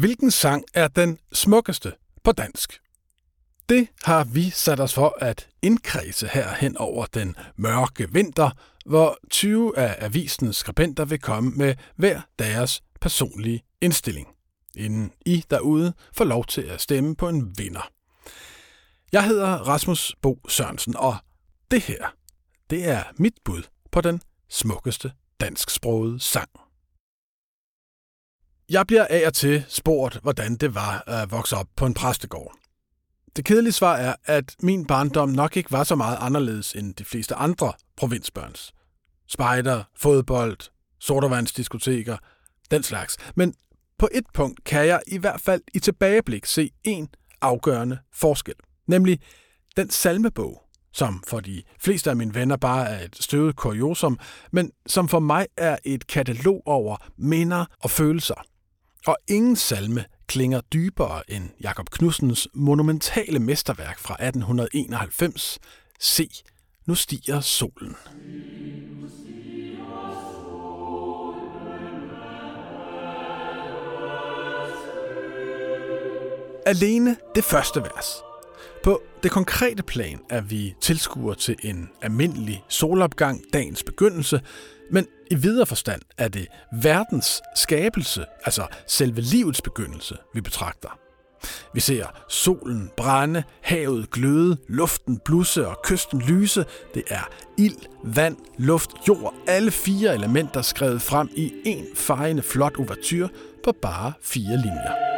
Hvilken sang er den smukkeste på dansk? Det har vi sat os for at indkredse her hen over den mørke vinter, hvor 20 af avisens skribenter vil komme med hver deres personlige indstilling, inden I derude får lov til at stemme på en vinder. Jeg hedder Rasmus Bo Sørensen, og det her, det er mit bud på den smukkeste dansksprogede sang. Jeg bliver af og til spurgt, hvordan det var at vokse op på en præstegård. Det kedelige svar er, at min barndom nok ikke var så meget anderledes end de fleste andre provinsbørns. Spejder, fodbold, sortervandsdiskoteker, den slags. Men på et punkt kan jeg i hvert fald i tilbageblik se en afgørende forskel. Nemlig den salmebog, som for de fleste af mine venner bare er et støvet kuriosum, men som for mig er et katalog over minder og følelser. Og ingen salme klinger dybere end Jakob Knudsens monumentale mesterværk fra 1891, Se, nu stiger solen. Alene det første vers. På det konkrete plan er vi tilskuer til en almindelig solopgang dagens begyndelse, men i videre forstand er det verdens skabelse, altså selve livets begyndelse, vi betragter. Vi ser solen brænde, havet gløde, luften blusse og kysten lyse. Det er ild, vand, luft, jord, alle fire elementer skrevet frem i en fejende flot ouverture på bare fire linjer.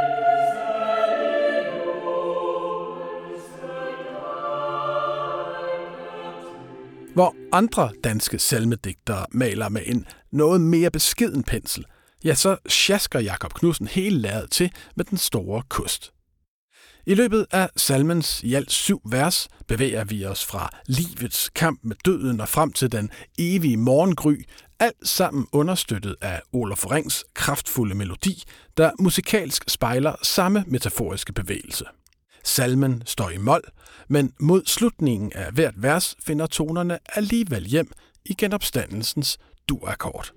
Hvor andre danske salmedigtere maler med en noget mere beskeden pensel, ja, så sjasker Jakob Knudsen hele ladet til med den store kust. I løbet af salmens i alt syv vers bevæger vi os fra livets kamp med døden og frem til den evige morgengry, alt sammen understøttet af Olof Rings kraftfulde melodi, der musikalsk spejler samme metaforiske bevægelse. Salmen står i mol, men mod slutningen af hvert vers finder tonerne alligevel hjem i genopstandelsens du-akkord.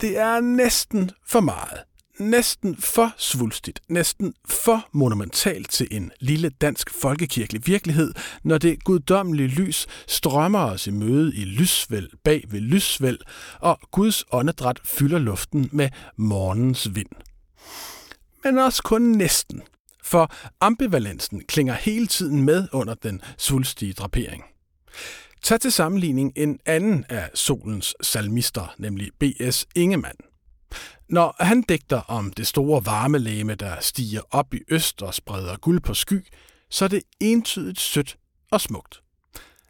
Det er næsten for meget næsten for svulstigt, næsten for monumentalt til en lille dansk folkekirkelig virkelighed, når det guddommelige lys strømmer os i møde i lysvæld bag ved lysvæld, og Guds åndedræt fylder luften med morgens vind. Men også kun næsten, for ambivalensen klinger hele tiden med under den svulstige drapering. Tag til sammenligning en anden af solens salmister, nemlig B.S. Ingemann – når han digter om det store varmelæme, der stiger op i øst og spreder guld på sky, så er det entydigt sødt og smukt.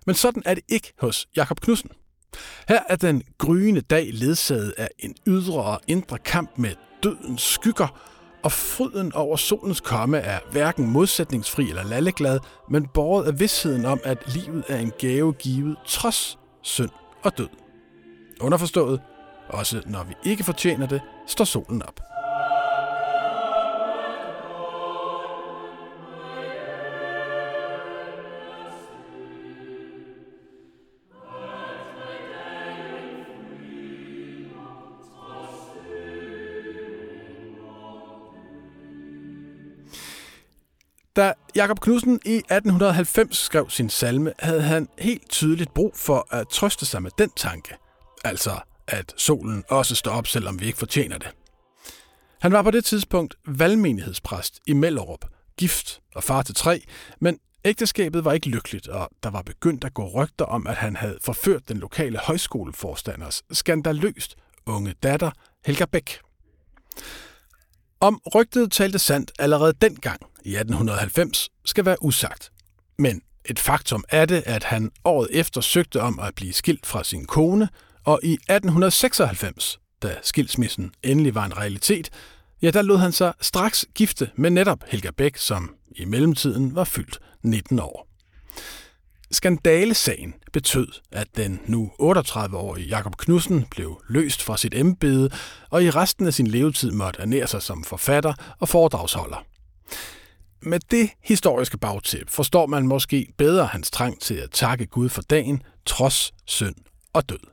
Men sådan er det ikke hos Jakob Knudsen. Her er den gryende dag ledsaget af en ydre og indre kamp med dødens skygger, og fryden over solens komme er hverken modsætningsfri eller lalleglad, men båret af vidsheden om, at livet er en gave givet trods synd og død. Underforstået, også når vi ikke fortjener det, står solen op. Da Jakob Knudsen i 1890 skrev sin salme, havde han helt tydeligt brug for at trøste sig med den tanke. Altså, at solen også står op, selvom vi ikke fortjener det. Han var på det tidspunkt valgmenighedspræst i Mellerup, gift og far til tre, men ægteskabet var ikke lykkeligt, og der var begyndt at gå rygter om, at han havde forført den lokale højskoleforstanders skandaløst unge datter, Helga Bæk. Om rygtet talte sandt allerede dengang i 1890 skal være usagt. Men et faktum er det, at han året efter søgte om at blive skilt fra sin kone, og i 1896, da skilsmissen endelig var en realitet, ja, der lod han sig straks gifte med netop Helga Bæk, som i mellemtiden var fyldt 19 år. Skandalesagen betød, at den nu 38-årige Jakob Knudsen blev løst fra sit embede og i resten af sin levetid måtte ernære sig som forfatter og foredragsholder. med det historiske bagtæp forstår man måske bedre hans trang til at takke Gud for dagen, trods synd og død.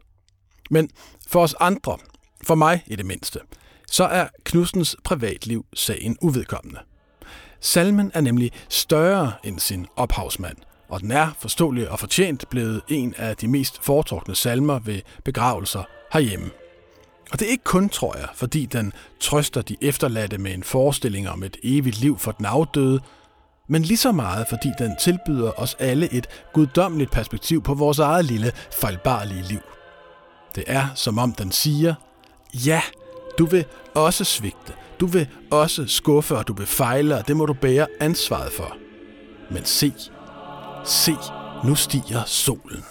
Men for os andre, for mig i det mindste, så er Knudsens privatliv sagen uvedkommende. Salmen er nemlig større end sin ophavsmand, og den er forståelig og fortjent blevet en af de mest foretrukne salmer ved begravelser herhjemme. Og det er ikke kun, tror jeg, fordi den trøster de efterladte med en forestilling om et evigt liv for den afdøde, men lige så meget, fordi den tilbyder os alle et guddommeligt perspektiv på vores eget lille, fejlbarlige liv. Det er som om den siger, ja, du vil også svigte, du vil også skuffe, og du vil fejle, og det må du bære ansvaret for. Men se, se, nu stiger solen.